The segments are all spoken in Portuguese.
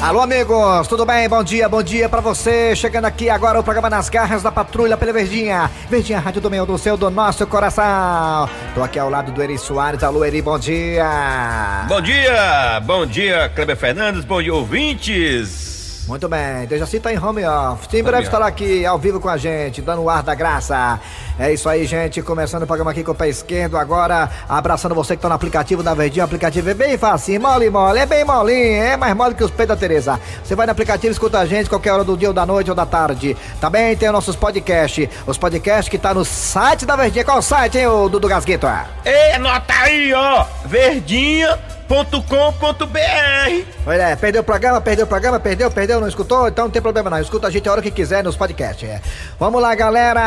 Alô, amigos, tudo bem? Bom dia, bom dia pra você. Chegando aqui agora o programa Nas Garras da Patrulha pela Verdinha. Verdinha, rádio do meio do seu, do nosso coração. Tô aqui ao lado do Eri Soares. Alô, Eri, bom dia. Bom dia, bom dia, Kleber Fernandes, bom dia, ouvintes. Muito bem, Dejaci tá em home office. Em breve estará aqui ao vivo com a gente, dando o ar da graça. É isso aí, gente. Começando o programa aqui com o pé esquerdo. Agora, abraçando você que tá no aplicativo da Verdinha. O aplicativo é bem fácil, mole, mole. É bem molinho, é mais mole que os peitos da Tereza. Você vai no aplicativo, escuta a gente qualquer hora do dia ou da noite ou da tarde. Também tem os nossos podcasts. Os podcasts que tá no site da Verdinha. Qual o site, hein, o Dudu Gasguito? Ei, anota aí, ó. Verdinha com.br. Olha, é, perdeu o programa, perdeu o programa, perdeu, perdeu, não escutou? Então não tem problema não, escuta a gente a hora que quiser nos podcasts. É. Vamos lá, galera!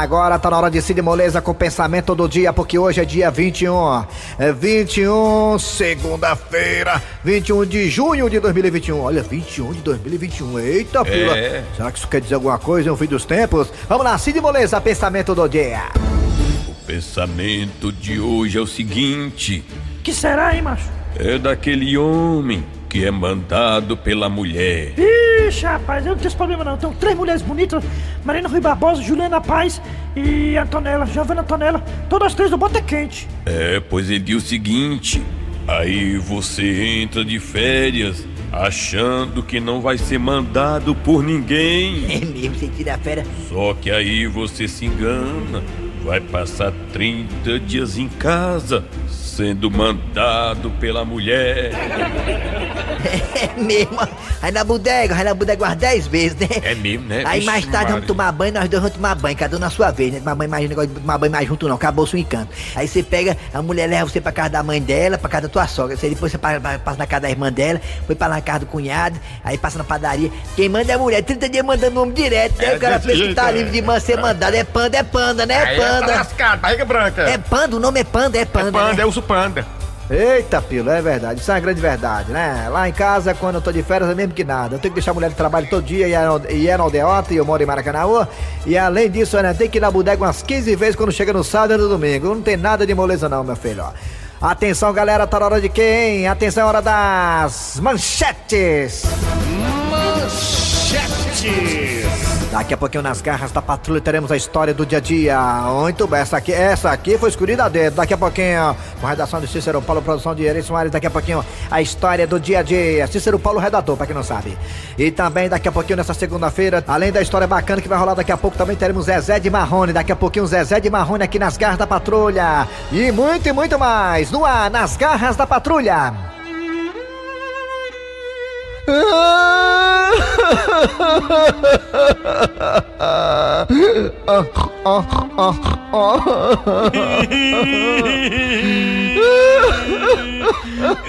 Agora tá na hora de Cid Moleza com o pensamento do dia, porque hoje é dia 21. É 21, segunda-feira, 21 de junho de 2021. Olha, 21 de 2021. Eita, pila. É. Será que isso quer dizer alguma coisa no fim dos tempos? Vamos lá, Cid Moleza, pensamento do dia. O pensamento de hoje é o seguinte que será, hein, macho? É daquele homem que é mandado pela mulher. Ixi, rapaz, eu não tenho esse problema não. Tenho três mulheres bonitas: Marina Rui Barbosa, Juliana Paz e Antonella, Giovanna Antonella. Todas três do Bota Quente. É, pois ele diz o seguinte: aí você entra de férias achando que não vai ser mandado por ninguém. É mesmo, você tira a férias. Só que aí você se engana. Vai passar 30 dias em casa sendo mandado pela mulher. É mesmo. Aí na bodega, aí na bodega umas 10 vezes, né? É mesmo, né? Aí mais tarde vamos tomar banho, nós dois vamos tomar banho, cada um na sua vez, né? Tomar banho mais, negócio de tomar banho mais junto não, acabou o encanto. Aí você pega, a mulher leva você pra casa da mãe dela, pra casa da tua sogra. Você depois você passa na casa da irmã dela, foi pra lá na casa do cunhado, aí passa na padaria. Quem manda é a mulher, 30 dias mandando nome direto, né? É, o cara pensa que tá livre de man ser mandado. É panda, é panda, né? É panda. Tá lascado, barriga branca. É panda, o nome é panda, é panda. É panda, né? é panda. Eita, Pilo, é verdade. Isso é uma grande verdade, né? Lá em casa, quando eu tô de férias, é mesmo que nada. Eu tenho que deixar a mulher de trabalho todo dia e é no Aldeota e eu moro em Maracanã. E além disso, né, tem que ir na bodega umas 15 vezes quando chega no sábado e no domingo. Não tem nada de moleza não, meu filho. Atenção, galera, tá na hora de quem? Atenção, hora das manchetes. Manchetes. Daqui a pouquinho nas garras da patrulha teremos a história do dia a dia. Muito bem, essa aqui, essa aqui foi escolhida a dedo. Daqui a pouquinho, com redação de Cícero Paulo, produção de Eri Soares. Daqui a pouquinho, a história do dia a dia. Cícero Paulo, redator, pra quem não sabe. E também, daqui a pouquinho, nessa segunda-feira, além da história bacana que vai rolar daqui a pouco, também teremos Zezé de Marrone. Daqui a pouquinho, Zezé de Marrone aqui nas garras da patrulha. E muito e muito mais no ar, nas garras da patrulha.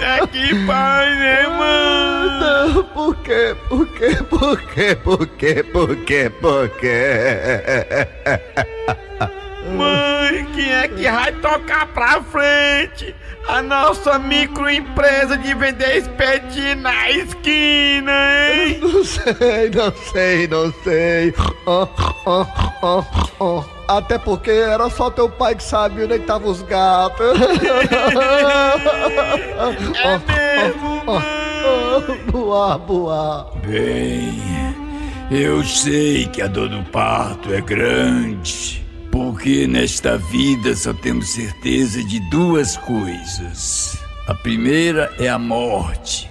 É que pai, né, mano? Por quê? Por quê? Por quê? Por quê? Por quê? Por quê? Mãe, quem é que vai tocar pra frente? A nossa microempresa de vender espetinho na esquina, hein? Não sei, não sei, não sei. Oh, oh, oh, oh. Até porque era só teu pai que sabia onde estavam os gatos. é mesmo, mãe. Boa, boa. Bem, eu sei que a dor do parto é grande porque nesta vida só temos certeza de duas coisas. A primeira é a morte.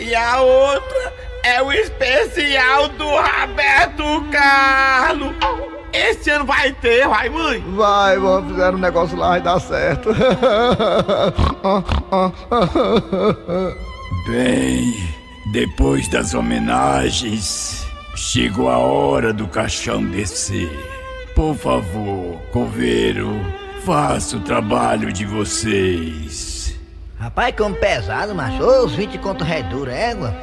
E a outra é o especial do Roberto Carlos. Esse ano vai ter, vai, mãe? Vai, vamos fazer um negócio lá e dar certo. Bem, depois das homenagens, chegou a hora do caixão descer. Por favor, coveiro, faça o trabalho de vocês. Rapaz, como pesado, macho. Os 20 conto é duro, égua.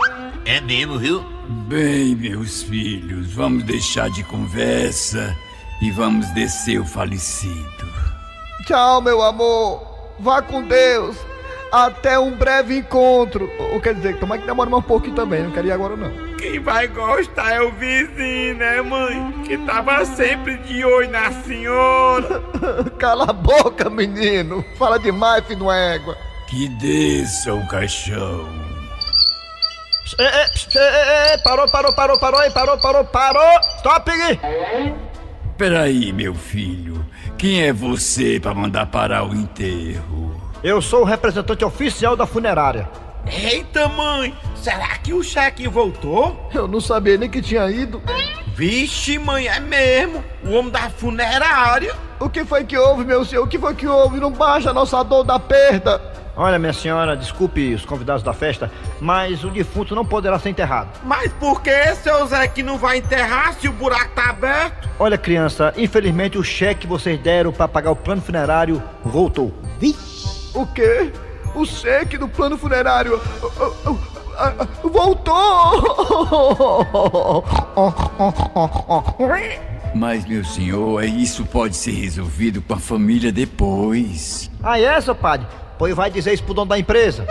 É mesmo, viu? Bem, meus filhos, vamos deixar de conversa e vamos descer o falecido. Tchau, meu amor. Vá com Deus. Até um breve encontro. Ou quer dizer, tomara que demore mais um pouquinho também, não quero ir agora não. Quem vai gostar é o vizinho, né, mãe? Que tava sempre de olho na senhora. Cala a boca, menino. Fala demais, filho de égua. Que desça o caixão. É, é, é, parou, parou, parou, parou, parou, parou, parou. Stop! Peraí, meu filho. Quem é você para mandar parar o enterro? Eu sou o representante oficial da funerária. Eita, mãe! Será que o cheque voltou? Eu não sabia nem que tinha ido. Vixe, mãe, é mesmo! O homem da funerária! O que foi que houve, meu senhor? O que foi que houve? Não baixa a nossa dor da perda. Olha, minha senhora, desculpe os convidados da festa, mas o defunto não poderá ser enterrado. Mas por que, seu Zé, que não vai enterrar se o buraco tá aberto? Olha, criança, infelizmente o cheque que vocês deram para pagar o plano funerário voltou. Vixe! O quê? O cheque do plano funerário voltou! Mas, meu senhor, isso pode ser resolvido com a família depois. Ah, é, seu padre? Pois vai dizer isso pro dono da empresa.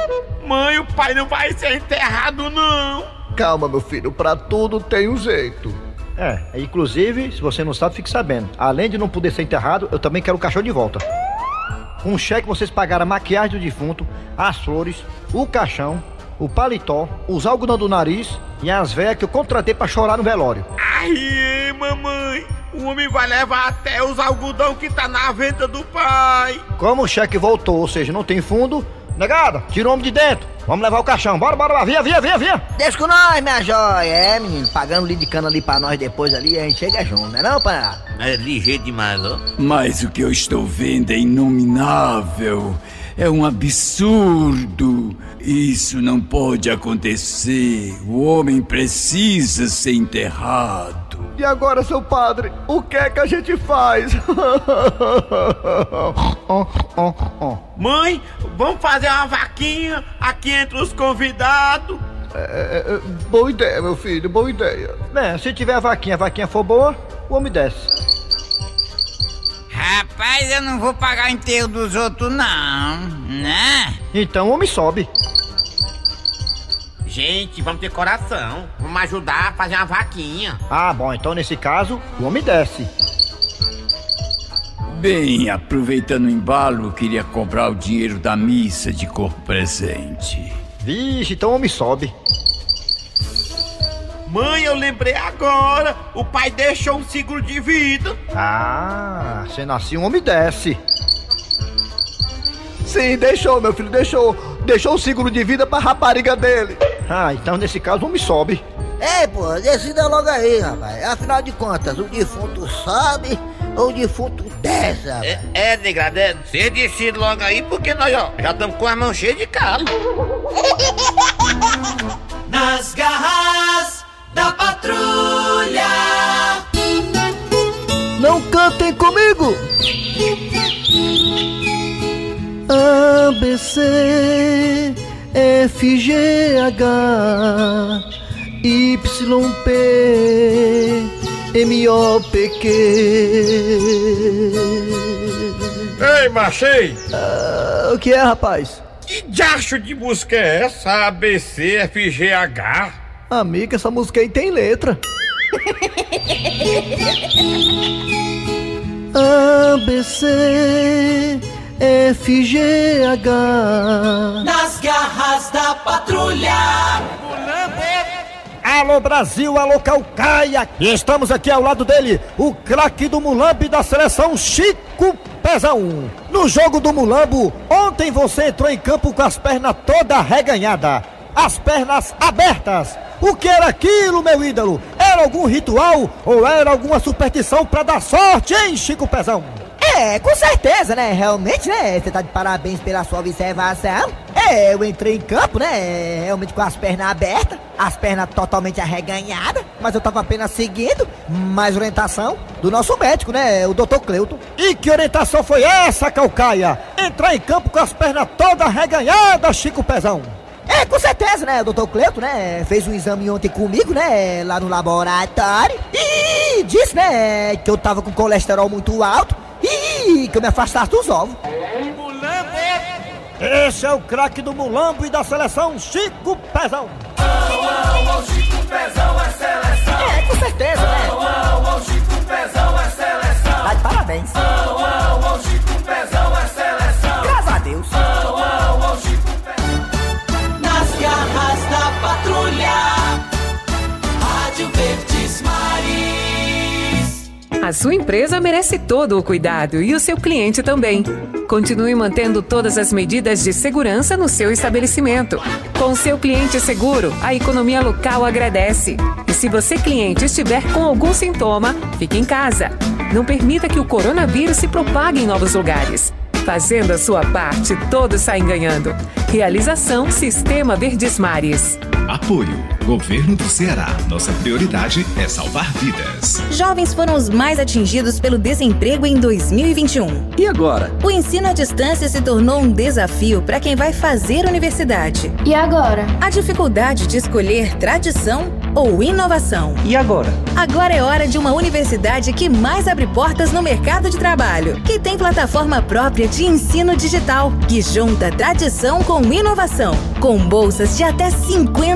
Mãe, o pai não vai ser enterrado, não. Calma, meu filho, pra tudo tem um jeito. É, inclusive, se você não sabe, fique sabendo. Além de não poder ser enterrado, eu também quero o caixão de volta. Com um cheque vocês pagaram a maquiagem do defunto, as flores, o caixão, o paletó, os algodão do nariz e as velhas que eu contratei para chorar no velório. Ai, mamãe, o homem vai levar até os algodão que tá na venda do pai. Como o cheque voltou, ou seja, não tem fundo, negada, tira o homem de dentro. Vamos levar o caixão, bora, bora lá, via, via, via, via. Deixa com nós, minha joia. É, menino, pagando litro de cana ali pra nós depois ali, a gente chega junto, não é não, pai? É ligeiro demais, ó. Mas o que eu estou vendo é inominável. É um absurdo. Isso não pode acontecer. O homem precisa ser enterrado. E agora, seu padre, o que é que a gente faz? Mãe, vamos fazer uma vaquinha aqui entre os convidados. É, é, boa ideia, meu filho, boa ideia. Bem, se tiver a vaquinha, a vaquinha for boa, o homem desce. Rapaz, eu não vou pagar o enterro dos outros, não, né? Então o homem sobe. Gente, vamos ter coração. Vamos ajudar a fazer uma vaquinha. Ah, bom, então nesse caso, o homem desce. Bem, aproveitando o embalo, queria cobrar o dinheiro da missa de corpo presente. Vixe, então o homem sobe. Mãe, eu lembrei agora. O pai deixou um seguro de vida. Ah, sendo assim, o homem desce. Sim, deixou, meu filho, deixou. Deixou o seguro de vida pra rapariga dele. Ah, então nesse caso o homem sobe. É, pô, decida logo aí, rapaz. Afinal de contas, o defunto sobe ou o defunto desce, rapaz? É, é degradê. Você decide logo aí, porque nós ó, já estamos com a mão cheia de calo. Nas garras Não cantem comigo! A, B, C, F, G, H, Y, P, M, O, P, Q. Ei, machei! Ah, o que é, rapaz? Que diacho de música é essa? ABC, FGH? Amiga, essa música aí tem letra. A, B, C, F, G, H. Nas garras da patrulha. Alô Brasil, alô Calcaia! E estamos aqui ao lado dele, o craque do Mulambo da seleção Chico Pezão. No jogo do Mulambo, ontem você entrou em campo com as pernas toda reganhada, as pernas abertas. O que era aquilo, meu ídolo? Era algum ritual ou era alguma superstição para dar sorte, hein, Chico Pezão? É, com certeza, né? Realmente, né? Você tá de parabéns pela sua observação. É, eu entrei em campo, né? Realmente com as pernas abertas, as pernas totalmente arreganhadas, mas eu tava apenas seguindo mais orientação do nosso médico, né? O Dr. Cleuton. E que orientação foi essa, Calcaia? Entrar em campo com as pernas todas reganhadas, Chico Pezão. É, com certeza, né? O Dr. Cleuton, né? Fez um exame ontem comigo, né? Lá no laboratório. E disse, né? Que eu tava com colesterol muito alto. E que eu me afastasse dos ovos. Esse é o craque do Mulambo e da seleção Chico Pezão. Chico Pezão é seleção. É, com certeza, né? Chico Pezão é seleção. Tá de parabéns. Chico A sua empresa merece todo o cuidado e o seu cliente também. Continue mantendo todas as medidas de segurança no seu estabelecimento. Com seu cliente seguro, a economia local agradece. E se você, cliente, estiver com algum sintoma, fique em casa. Não permita que o coronavírus se propague em novos lugares. Fazendo a sua parte, todos saem ganhando. Realização Sistema Verdes Mares. Apoio. Governo do Ceará. Nossa prioridade é salvar vidas. Jovens foram os mais atingidos pelo desemprego em 2021. E agora? O ensino à distância se tornou um desafio para quem vai fazer universidade. E agora? A dificuldade de escolher tradição ou inovação. E agora? Agora é hora de uma universidade que mais abre portas no mercado de trabalho, que tem plataforma própria de ensino digital, que junta tradição com inovação, com bolsas de até 50%.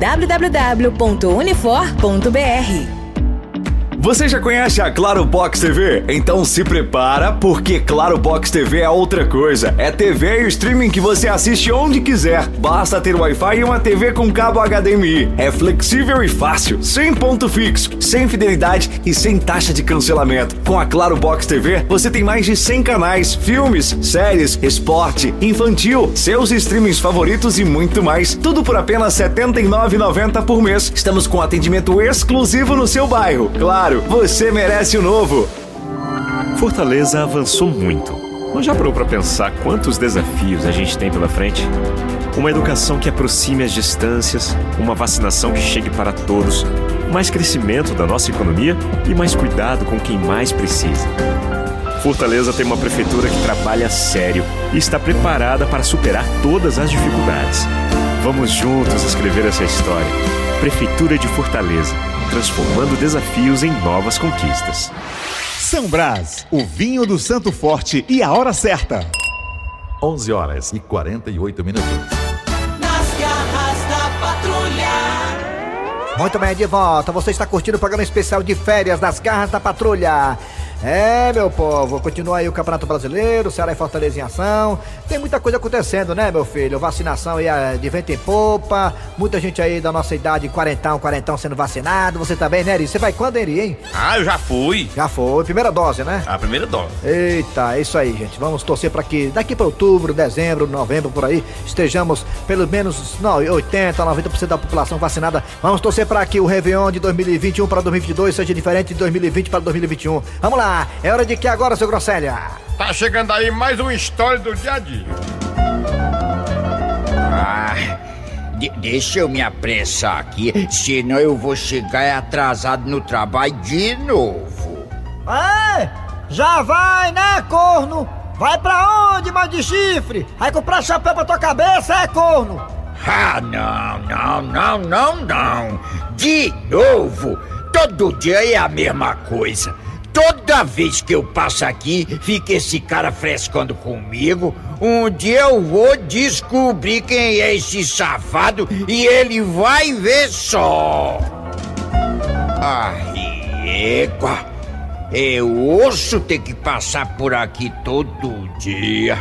www.unifor.br Você já conhece a Claro Box TV? Então se prepara, porque Claro Box TV é outra coisa. É TV e streaming que você assiste onde quiser. Basta ter Wi-Fi e uma TV com cabo HDMI. É flexível e fácil, sem ponto fixo, sem fidelidade e sem taxa de cancelamento. Com a Claro Box TV, você tem mais de 100 canais, filmes, séries, esporte, infantil, seus streamings favoritos e muito mais. Tudo por apenas R$ 79,90 por mês. Estamos com atendimento exclusivo no seu bairro. Claro, você merece o novo. Fortaleza avançou muito. Mas já parou para pensar quantos desafios a gente tem pela frente? Uma educação que aproxime as distâncias, uma vacinação que chegue para todos, mais crescimento da nossa economia e mais cuidado com quem mais precisa. Fortaleza tem uma prefeitura que trabalha sério e está preparada para superar todas as dificuldades. Vamos juntos escrever essa história. Prefeitura de Fortaleza, transformando desafios em novas conquistas. São Brás, o vinho do Santo Forte e a hora certa. 11 horas e 48 minutos. Nas garras da patrulha. Muito bem, de volta. Você está curtindo o programa especial de férias das garras da patrulha. É, meu povo, continua aí o Campeonato Brasileiro, Ceará e Fortaleza em ação. Tem muita coisa acontecendo, né, meu filho? Vacinação aí é, de vento em popa, muita gente aí da nossa idade, quarentão, quarentão sendo vacinado. Você também, né, Eri? Você vai quando, Eri, hein? Ah, eu já fui. Já foi, primeira dose, né? A primeira dose. Eita, é isso aí, gente. Vamos torcer para que daqui para outubro, dezembro, novembro, por aí, estejamos pelo menos não, 80, 90% da população vacinada. Vamos torcer para que o Réveillon de 2021 para 2022 seja diferente de 2020 para 2021. Vamos lá, é hora de que agora, seu Grosselha? Tá chegando aí mais uma história do dia a dia. Ah, de- deixa eu me apressar aqui, senão eu vou chegar atrasado no trabalho de novo. É, já vai, né, corno? Vai pra onde, mãe de chifre? Vai comprar chapéu pra tua cabeça, é, corno? Ah, não, não, não, não, não. De novo, todo dia é a mesma coisa. Toda vez que eu passo aqui, fica esse cara frescando comigo. Um dia eu vou descobrir quem é esse safado e ele vai ver só. Égua. Eu ouço ter que passar por aqui todo dia.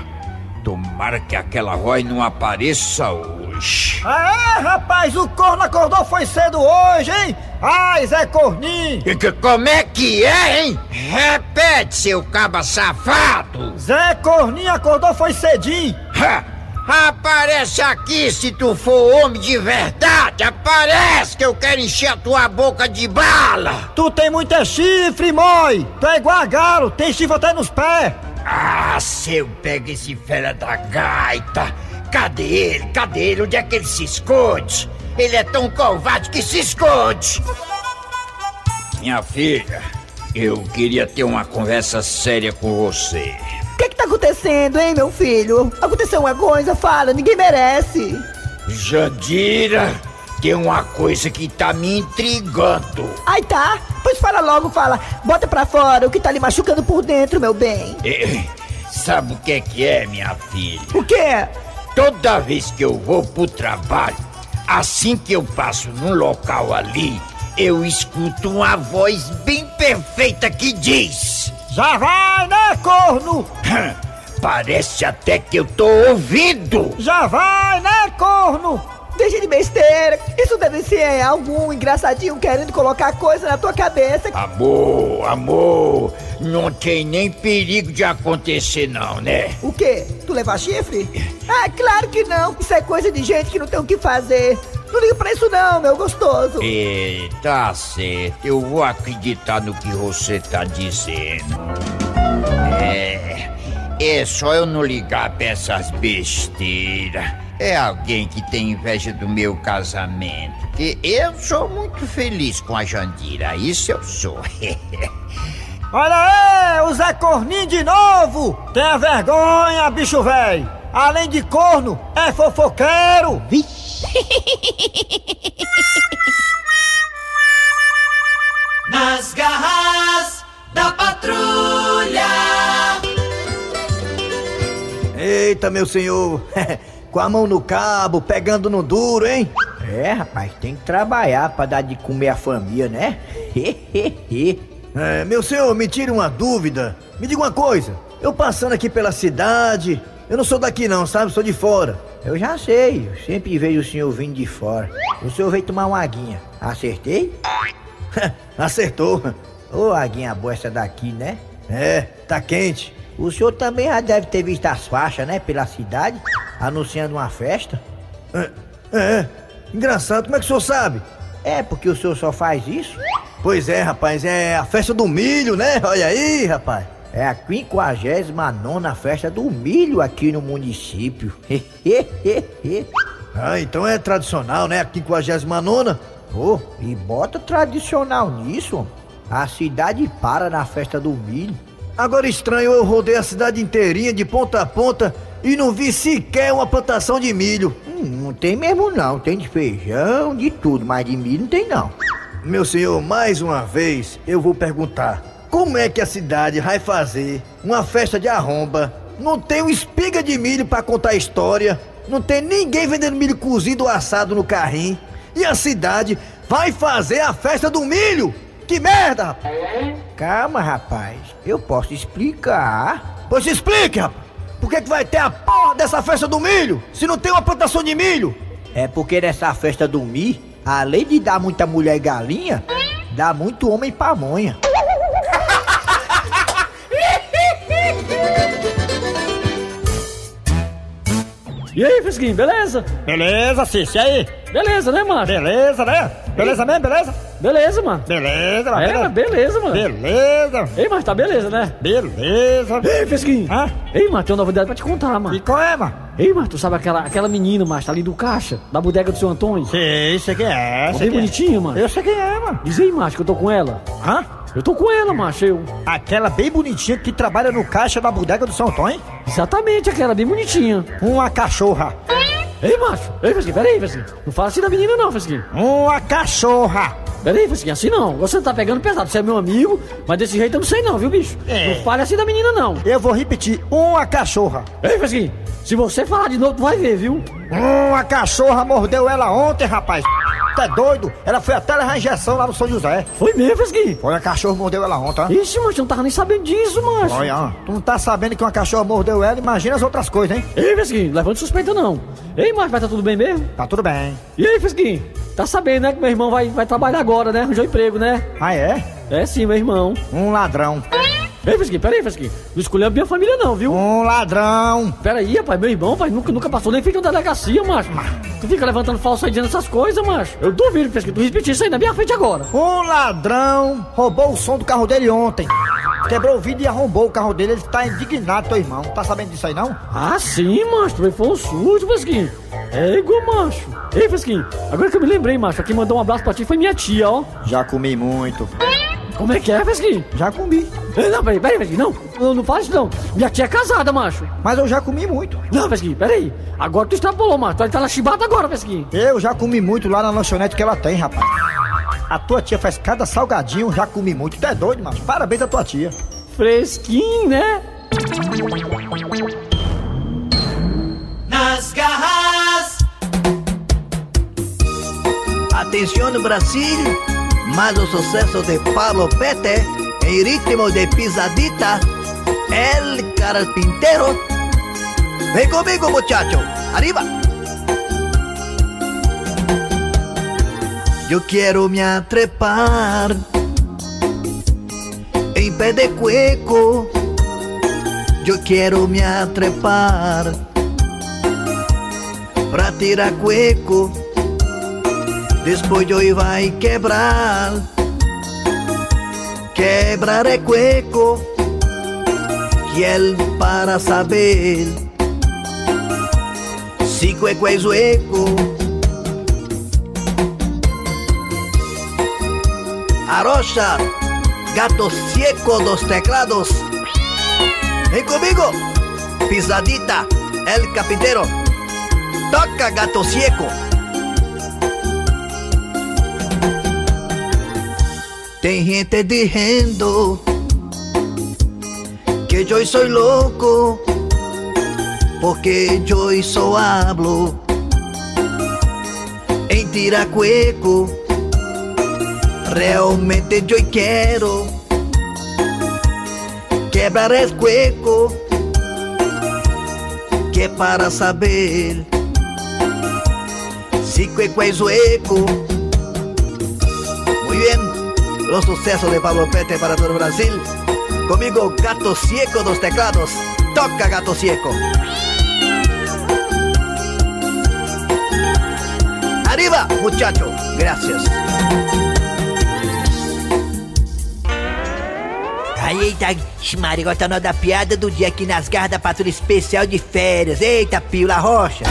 Tomara que aquela voz não apareça hoje. É, rapaz, o corno acordou foi cedo hoje, hein? Ai, Zé Corninho! E que- Como é que é, hein? Repete, seu caba safado! Zé Corninho acordou foi cedinho! Ha! Aparece aqui se tu for homem de verdade! Aparece que eu quero encher a tua boca de bala! Tu tem muito é chifre, mói! Tu é igual a galo, tem chifre até nos pés! Ah, se eu pego esse fera da gaita! Cadê ele? Cadê ele? Onde é que ele se esconde? Ele é tão covarde que se esconde! Minha filha, eu queria ter uma conversa séria com você. O que que tá acontecendo, hein, meu filho? Aconteceu uma coisa, fala, ninguém merece. Jandira, tem uma coisa que tá me intrigando. Ai, tá? Pois fala logo, fala. Bota pra fora o que tá lhe machucando por dentro, meu bem. Eh, Sabe o que é que é, minha filha? O quê? Toda vez que eu vou pro trabalho, assim que eu passo num local ali, eu escuto uma voz bem perfeita que diz: Já vai, né, corno? Parece até que eu tô ouvindo. Já vai, né, corno? deixa de besteira. Isso deve ser algum engraçadinho querendo colocar coisa na tua cabeça. Amor, amor, não tem nem perigo de acontecer não, né? O quê? Tu levar chifre? Ah, claro que não. Isso é coisa de gente que não tem o que fazer. Não liga pra isso não, meu gostoso. É, tá certo. Eu vou acreditar no que você tá dizendo. É, é só eu não ligar pra essas besteiras. É alguém que tem inveja do meu casamento. Que eu sou muito feliz com a Jandira, isso eu sou. Olha aí, o Zé Corninho de novo! Tenha vergonha, bicho velho! Além de corno, é fofoqueiro! Nas garras da patrulha. Eita, meu senhor! Com a mão no cabo, pegando no duro, hein? É, rapaz, tem que trabalhar pra dar de comer a família, né? é, meu senhor, me tire uma dúvida. Me diga uma coisa. Eu passando aqui pela cidade, eu não sou daqui não, sabe? Sou de fora. Eu já sei, eu sempre vejo o senhor vindo de fora. O senhor veio tomar uma aguinha. Acertei? Acertou. Ô, aguinha boa essa daqui, né? É, tá quente. O senhor também já deve ter visto as faixas, né, pela cidade, anunciando uma festa. É, é, engraçado, como é que o senhor sabe? É, porque o senhor só faz isso? Pois é, rapaz, é a festa do milho, né? Olha aí, rapaz. É a 59 festa do milho aqui no município. ah, então é tradicional, né? A 59 Oh, e bota tradicional nisso. A cidade para na festa do milho. Agora estranho, eu rodei a cidade inteirinha de ponta a ponta e não vi sequer uma plantação de milho. Hum, não tem mesmo não, tem de feijão, de tudo, mas de milho não tem não. Meu senhor, mais uma vez eu vou perguntar: como é que a cidade vai fazer uma festa de arromba? Não tem uma espiga de milho para contar história, não tem ninguém vendendo milho cozido ou assado no carrinho, e a cidade vai fazer a festa do milho? Que merda! Calma, rapaz. Eu posso explicar. Pois explique, rapaz. Por que, que vai ter a porra dessa festa do milho se não tem uma plantação de milho? É porque nessa festa do milho, além de dar muita mulher e galinha, dá muito homem pamonha. E aí, Fresquinho, beleza? Beleza, Cício, e aí? Beleza, né, mano? Beleza, né? Beleza mesmo, beleza? Beleza, mano. Beleza, mano. É, beleza, mano. Beleza. Ei, mas tá beleza, né? Beleza. Ei, Fresquinho. Hã? Ei, mano, tem uma novidade pra te contar, mano. E qual é, mano? Ei, mano, tu sabe aquela, aquela menina, mano, tá ali do caixa, da bodega do seu Antônio? Sei, sei quem é. Bem quem é. bonitinha, mano. Eu sei quem é, mano. Diz aí, macho, que eu tô com ela. Hã? Eu tô com ela, macho, eu. Aquela bem bonitinha que trabalha no caixa da bodega do São Antônio? Exatamente, aquela bem bonitinha. Uma cachorra. Ei, macho. Ei, Fresquinho, peraí, Fresquinho. Não fala assim da menina, não, Fresquinho. Uma cachorra. Peraí, Fresquinho, assim não. Você tá pegando pesado. Você é meu amigo, mas desse jeito eu não sei não, viu, bicho? É. Não fale assim da menina, não. Eu vou repetir. Uma cachorra. Ei, Fresquinho, se você falar de novo, tu vai ver, viu? Uma cachorra mordeu ela ontem, rapaz. Tá doido? Ela foi até levar injeção lá no São José. Foi mesmo, Fresquinho? Foi a cachorra mordeu ela ontem. ó. Ixi, macho, não tava nem sabendo disso, macho. Olha, ó, tu não tá sabendo que uma cachorra mordeu ela, imagina as outras coisas, hein? Ei, Fresquinho, levante suspeita não. Ei, macho, vai tá tudo bem mesmo? Tá tudo bem. E aí, Fresquinho? Tá sabendo, né, que meu irmão vai, vai trabalhar agora, né? Arranjou emprego, né? Ah, é? É sim, meu irmão. Um ladrão. Ei, Fresquinho, peraí, Fresquinho. Não escolheu a minha família não, viu? Um ladrão. Peraí, rapaz, meu irmão, pai, nunca, nunca passou nem feito uma delegacia, macho. Tu fica levantando falso aí dizendo essas coisas, macho. Eu duvido, Fresquinho, tu repetir isso aí na minha frente agora. Um ladrão roubou o som do carro dele ontem. Quebrou o vidro e arrombou o carro dele. Ele tá indignado, teu irmão. Tá sabendo disso aí, não? Ah, sim, macho. Também foi um susto, Fresquinho. É igual, macho. Ei, Fresquinho, agora que eu me lembrei, macho, quem mandou um abraço pra ti foi minha tia, ó. Já comi muito. Como é que é, Fresquinho? Já comi. Ei, Não, peraí, peraí, Fresquinho, não. Não, não fala isso, não. Minha tia é casada, macho. Mas eu já comi muito. Não, Fresquinho, peraí. Agora tu extrapolou, macho. Tu tá na chibata agora, Fresquinho. Eu já comi muito lá na lanchonete que ela tem, rapaz. A tua tia faz cada salgadinho, já comi muito. Tu é doido, mano. Parabéns à tua tia. Fresquinho, né? Nas garras Atención Brasil, más los sucesos de Pablo Pete en ritmo de pisadita, el carpintero. Ven conmigo muchacho, arriba. Eu quero me atrepar em pé de cueco. Eu quero me atrepar pra tirar cueco. Depois eu vai quebrar. Quebrar é cueco. Que ele para saber si cueco é zueco. Arrocha, gato seco dos teclados. Vem comigo, pisadita, el carpintero. Toca gato seco. Tem gente dizendo que eu sou louco, porque eu só hablo em tiracueco. Realmente eu quero quebrar esse cueco, que é para saber si cueco es hueco. Los sucesos de Pablo Pete para todo Brasil. Conmigo, Gato Cieco dos teclados. Toca, Gato Cieco. Arriba, muchacho. Gracias. Aí, eita, Maria, agora tá na hora da piada do dia aqui nas garras da patrulha especial de férias. Eita, Pila Rocha.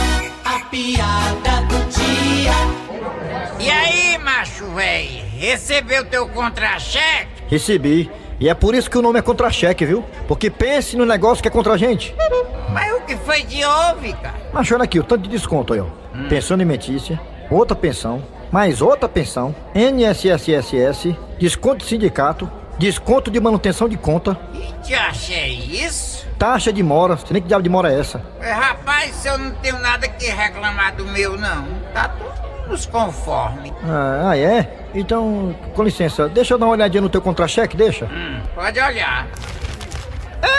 A piada do dia. E aí, macho velho? Recebeu teu contra-cheque? Recebi. E é por isso que o nome é contra-cheque, viu? Porque pense no negócio que é contra a gente. Mas o que foi de houve, cara? Mas olha aqui, o tanto de desconto aí, ó. Pensão alimentícia, outra pensão, mais outra pensão, NSSSS, desconto de sindicato, desconto de manutenção de conta, Que achei isso? taxa de mora, você nem que diabo de mora é essa? Rapaz, eu não tenho nada que reclamar do meu, não. Tá tudo nos conforme. Ah, ah, é? Então, com licença, deixa eu dar uma olhadinha no teu contra-cheque, deixa. Pode olhar.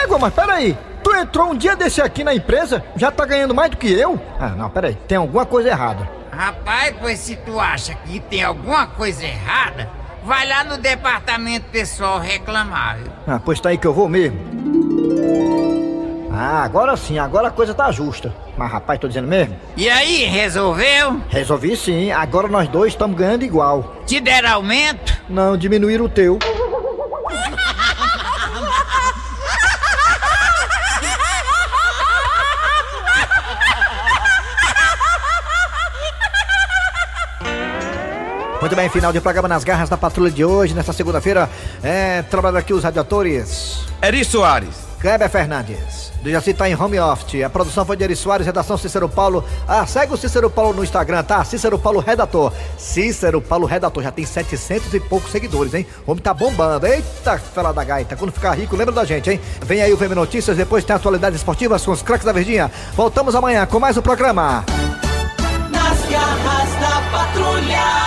Égua, mas peraí, tu entrou um dia desse aqui na empresa, já tá ganhando mais do que eu? Ah, não, peraí, tem alguma coisa errada. Rapaz, pois se tu acha que tem alguma coisa errada, vai lá no departamento pessoal reclamar, viu? Ah, pois tá aí que eu vou mesmo. Ah, agora sim, agora a coisa tá justa. Mas rapaz, tô dizendo mesmo? E aí, resolveu? Resolvi sim, agora nós dois estamos ganhando igual. Te deram aumento? Não, diminuir o teu. Muito bem, final de programa nas garras da patrulha de hoje, nesta segunda-feira. É, trabalhando aqui os radiadores. Eri Soares. Kleber Fernandes. Do Jaci tá em home office. A produção foi de Eri Soares, redação Cícero Paulo. Ah, segue o Cícero Paulo no Instagram, tá? Cícero Paulo Redator. Cícero Paulo Redator. Já tem 700 e poucos seguidores, hein? O homem tá bombando. Eita, fela da gaita. Quando ficar rico, lembra da gente, hein? Vem aí o VM Notícias, depois tem atualidades esportivas com os craques da Verdinha. Voltamos amanhã com mais o programa. Nas garras da patrulha.